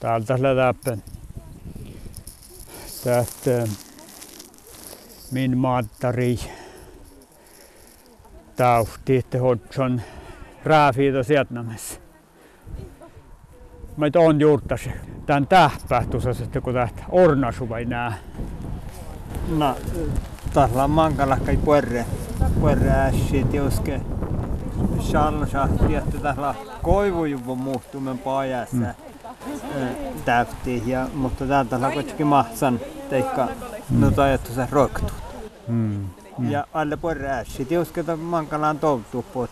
täältä läpi. Tästä min maattari tauhti, että hodson rääfiitä sieltämässä. Mä on juurtas tämän tähpähtusa sitten kun tähtä ornasu vai nää. No, tahla mankala kai puerre. Puerre ässi tioske. Shalsa tietty tahla koivujuvun muuttumen pajassa. Mm. Täytti, ja, mutta täältä on kuitenkin mahsan teikka no tajattu se roktut. Mm. Mm. Ja alle puerre ässi tioske mankalaan toutuu pot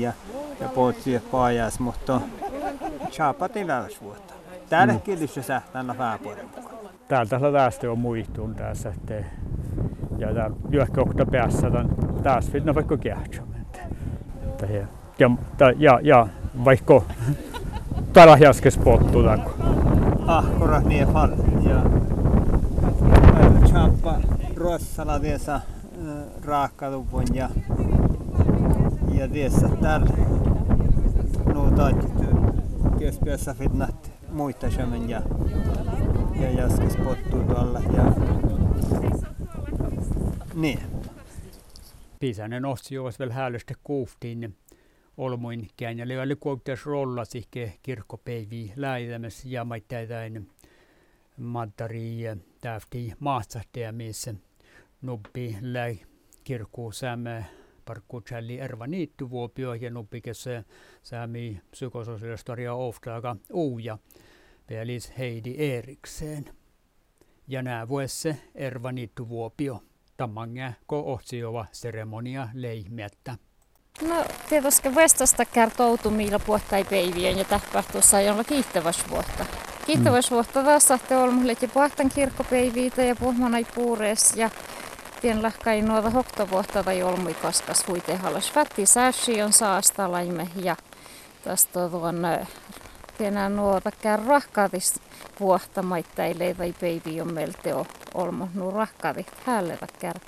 ja, ja pot siihen pajas, mutta Chaapatin vuotta. Täällä mm. kilissä sähtää vähän mukaan. Täältä tästä on muistuun tässä, että ja täällä lyökkohta päässä on taas finna vaikka kiehtomente. Ja, ja, ja vaikka täällä jaskes pottu takko. Ah, korra niin fall. Ja chappa ruossala tiesa raakkaluvun ja ja tiesa täällä nuutat keskiössä fitnat muita sömmen ja, ja jaskes pottuu tuolla. Ja... Niin. Pisanen ossi jos vielä häälöstä kuuftiin olmoin käännä välillä kuoktas rolla sihke kirkkopeivi läitämässä ja maittaitain mattari tähti maastahtaja missä nuppi läi kirkkuun sämä parkkutsalli erva niittyvuopio ja nuppikessa säämi psykososiaalistoria oftaga uuja pelis Heidi Erikseen. Ja nää vuesse erva niittyvuopio tammange ko otsiova seremonia leimettä. No tietysti vestasta kertoutu millä puhtai peivien ja tähpähtuussa kiittäväsvuotta. Kiittäväsvuotta mm. taas saatte olmulle ja puhtan kirkkopeiviitä ja puhmanai puurees ja tien lahkai nuota hoktovuotta tai olmui kaskas huite halas. Vätti sääsi on saastalaimme ja tästä tuon tienää nuota kär rahkaatis vuotta maittaille vai peivi on meiltä olmo nu rahkaati häälle kär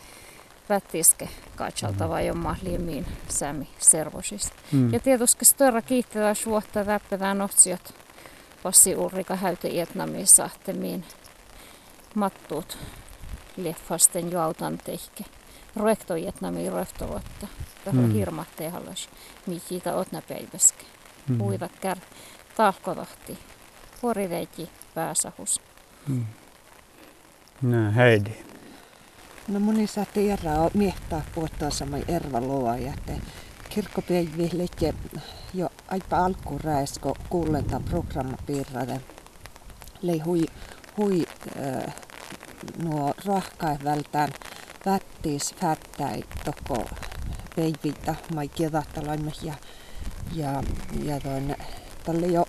vättiske katsalta vai on mahliimiin sämi servosis. Mm. Ja tietysti störra kiittää suotta täppedään otsiot passi urrika häyte Vietnamiin sahtemiin mattuut leffasten jo autan tehke. Projekto Vietnamiin röftovuotta. Tähän mm. hirmatte hallas, mitä otna päiväske. Mm. Puida kär tahkovahti. Puoriveiti pääsahus. Mm. No Heidi. No moni saa tiedä on miehtää puhuttaa sama erva luo ja että kirkkopäiville jo aika alkuräis, kun kuulenta programmapiirralle lei hui, hui äh, nuo rahkaivältään vättiis fättäi toko peivitä mai kedahtalaime ja ja ja ton tälle jo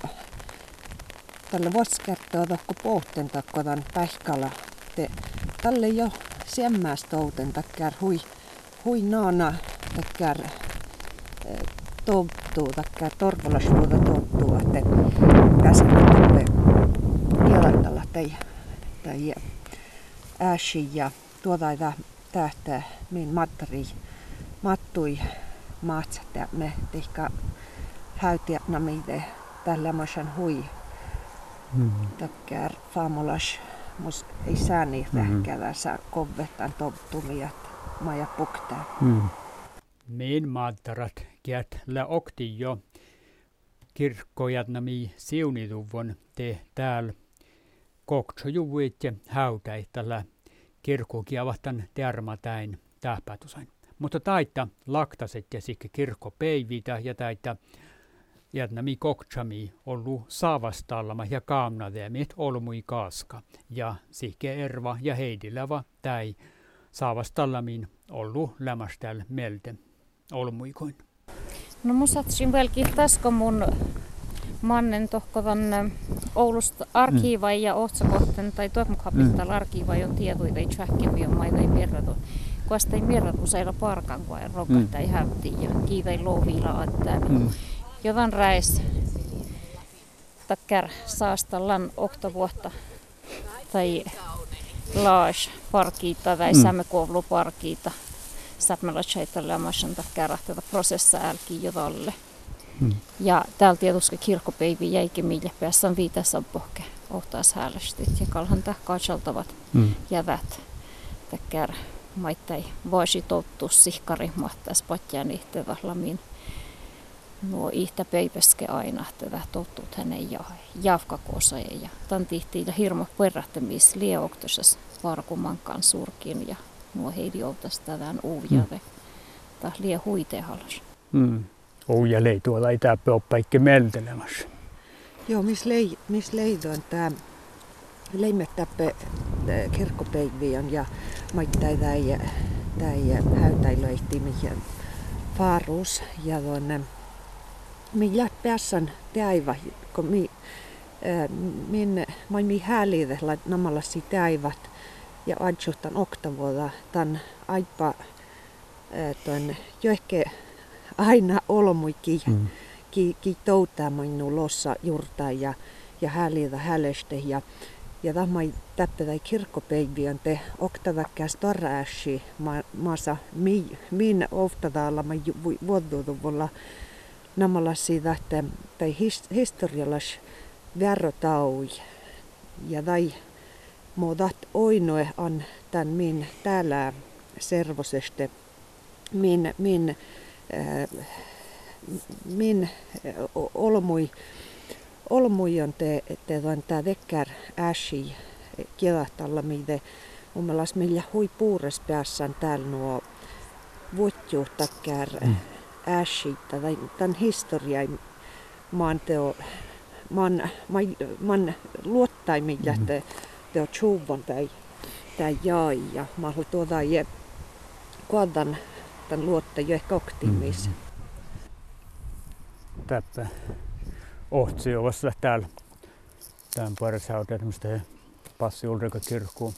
tälle voskertoa tokko pohten takkotan päihkala te tälle jo siemmästä outen takkar hui hui naana takkar eh, tottuu takkar torvalasvuota tottuu että käsittelyä jalattalla tai tai äsi ja tuota tähtää min mattari mattui maatsatta me tehkä häytiä namide tällä hui mm. takkar faamolas mus ei saa niin vähkävä saa kovettaan tottumia maja puktaa. Mm. Min mattarat kiät lä okti jo kirkkojat nami siunituvon te täällä kokso juvuit ja häytäittällä kirkkokiavahtan termatäin tähpätusain. Mutta taita laktaset ja sikke kirkkopeivitä ja taita mi kokchami ollu saavastallama ja kaamnadeemit olmui kaaska. Ja sikke erva ja heidilava täi saavastallamin ollu lämästäl melte olmuikoin. No mun satsin velki tasko mun mannen tohkovan Oulusta mm. ja otsakohten tai tuomakapital mm. arkiiva on tietoja ei tsähkempi on maita ei mirratu. Koska ei mirratu saada parkan kun ei rokata ei hävti ja kiitä ei louvilla että mm. Jotain räis takkar saastallan oktovuotta tai laas parkiita tai mm. sämmekoulu parkiita. Säpmällä chaitalle ja masan takkar prosessa älki jotalle. Mm. Ja täällä tietysti kirkkopeivi jäikin mille päässä on viitessä pohke. ohtaas häälestit ja kalhan tahkaajaltavat Mm. jävät. Täkkär maittai voisi tottu sihkari mahtais patjaa niitä lamin nuo ihtä peipeske aina, tätä tottut hänen ja javkakosa ja tämän tihtiin ja hirmo perrähtämis lieoktosas varkumankaan surkin ja nuo heidi outas tämän uujave. Tää lie huitehalas. Mm. Ouja lei tuolla ei tää ole paikki meltelemässä. Joo, missä lei, mis leidoin tämä leimettäppe kirkkopeivion ja maittai täi, täi häytäilöihti mihin faarus ja tuonne millä päässän täivä, kun mi, äh, min, mä mi häliidellä namalasi täivät ja adjuhtan oktavuoda tämän aipa äh, tuon johke aina olmuikin Mm. ki, ki toutaa minun lossa jurta ja, ja häliitä hälestä ja ja tämä täppä kirkkopeiviön te oktaväkkääs torrääsi ma, maassa mi, min oftadaalla ma vuoduuduvulla namalla siitä että tai his, historiallas värrotaui ja tai muodat oinoe on tän min täällä servoseste min min äh, min olmui olmui on te, te on tää vekkär äsi kielahtalla mide mun mielestä meillä hui puures päässään täällä nuo vuotjuhtakkär Mm. Äsi tai tämän historia maan teo maan, maan, maan luottai millä Mhm. te teo tjuvon tai tai jai ja mä haluan tuoda je kuodan tämän luotta jo ehkä oktimis. Mm. Täppä ohtsi ovassa täällä. Tämän parissa hauteet, mistä passi Ulrika kirkkuun.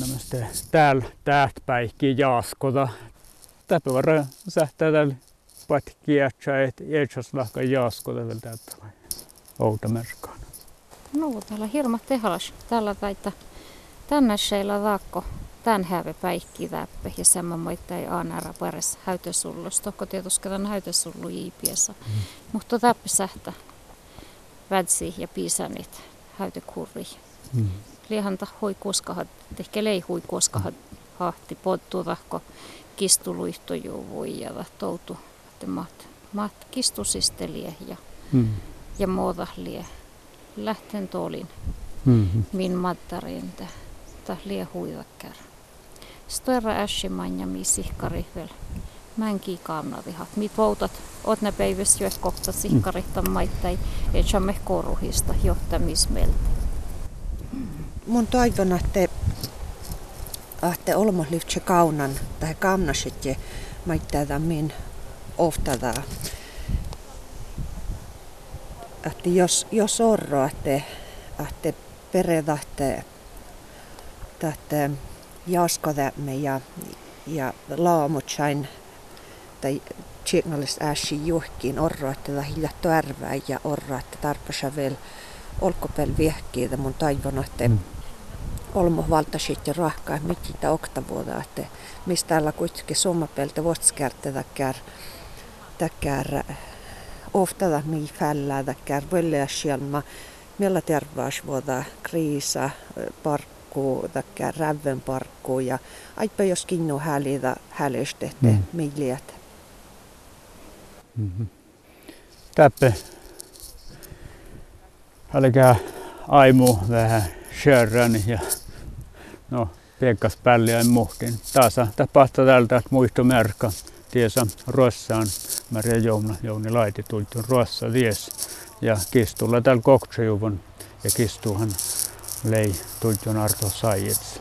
Nämistä täällä täät päihki jaaskota. Täppä varra sähtää täällä patkia, että eetsäs lahka jaaskota vielä täältä. Outa merkkaan. No, täällä hirma tehalas. Täällä taita tänne sheillä taakko. Tän häve päikki täppä ja sama moittai aanara pares häytesullus. Tokko tietysti tämän häytesullu iipiessä. Mm. Mutta täppä sähtä vädsi ja piisanit häytekurri. Mm. Liehanta hui koskahat, ehkä lei hui koskahat hahti pottu tahko kistuluihtojuu voi ja toutu. Että maat, maat kistusisteliä ja, Mm. ja muodahlie. Lähten tolin Mm. min mattarin tä, tä lie huidakkär. Störa äshiman ja mi sihkari vel. Mänki kaamnavihat. Mit voutat, oot ne päiväs jo kohta sihkarihtan maittai, et samme koruhista johtamismeltä. Mun toivon, että että olmo lyftse kaunan tai kaamnasit ja maittaa min oftada. Että jos, jos orro, että, että pereda, että, että jaskodamme ja, ja laamutsain tai tjengallis äsi juhkiin orro, että hiljattu ärvää ja orro, että tarpeessa vielä olkopel viehkiitä mun toivon, että Mm. Olmo valtasit ja rahkaa mititä oktavuoda, että mistä täällä kuitenkin sommapeltä vuotiskärtä täkkär, täkkär oftada mi fällää täkkär sielma, millä tervaas vuoda kriisa, parkku, täkkär rävven parkku ja aipa jos kinnu häälitä häälystehte Mm. mm. miljät. Mm-hmm. Täppä. Älkää aimu vähän sörrän ja no piekkas pälliä ja muhtin. Taas tapahtuu täältä, että muistomerkka tiesä Rossaan. Maria Jouna, Jouni Laiti tultu Rossa ties. Ja kistulla täällä koksejuvon ja kistuhan lei tultun Arto Saijets.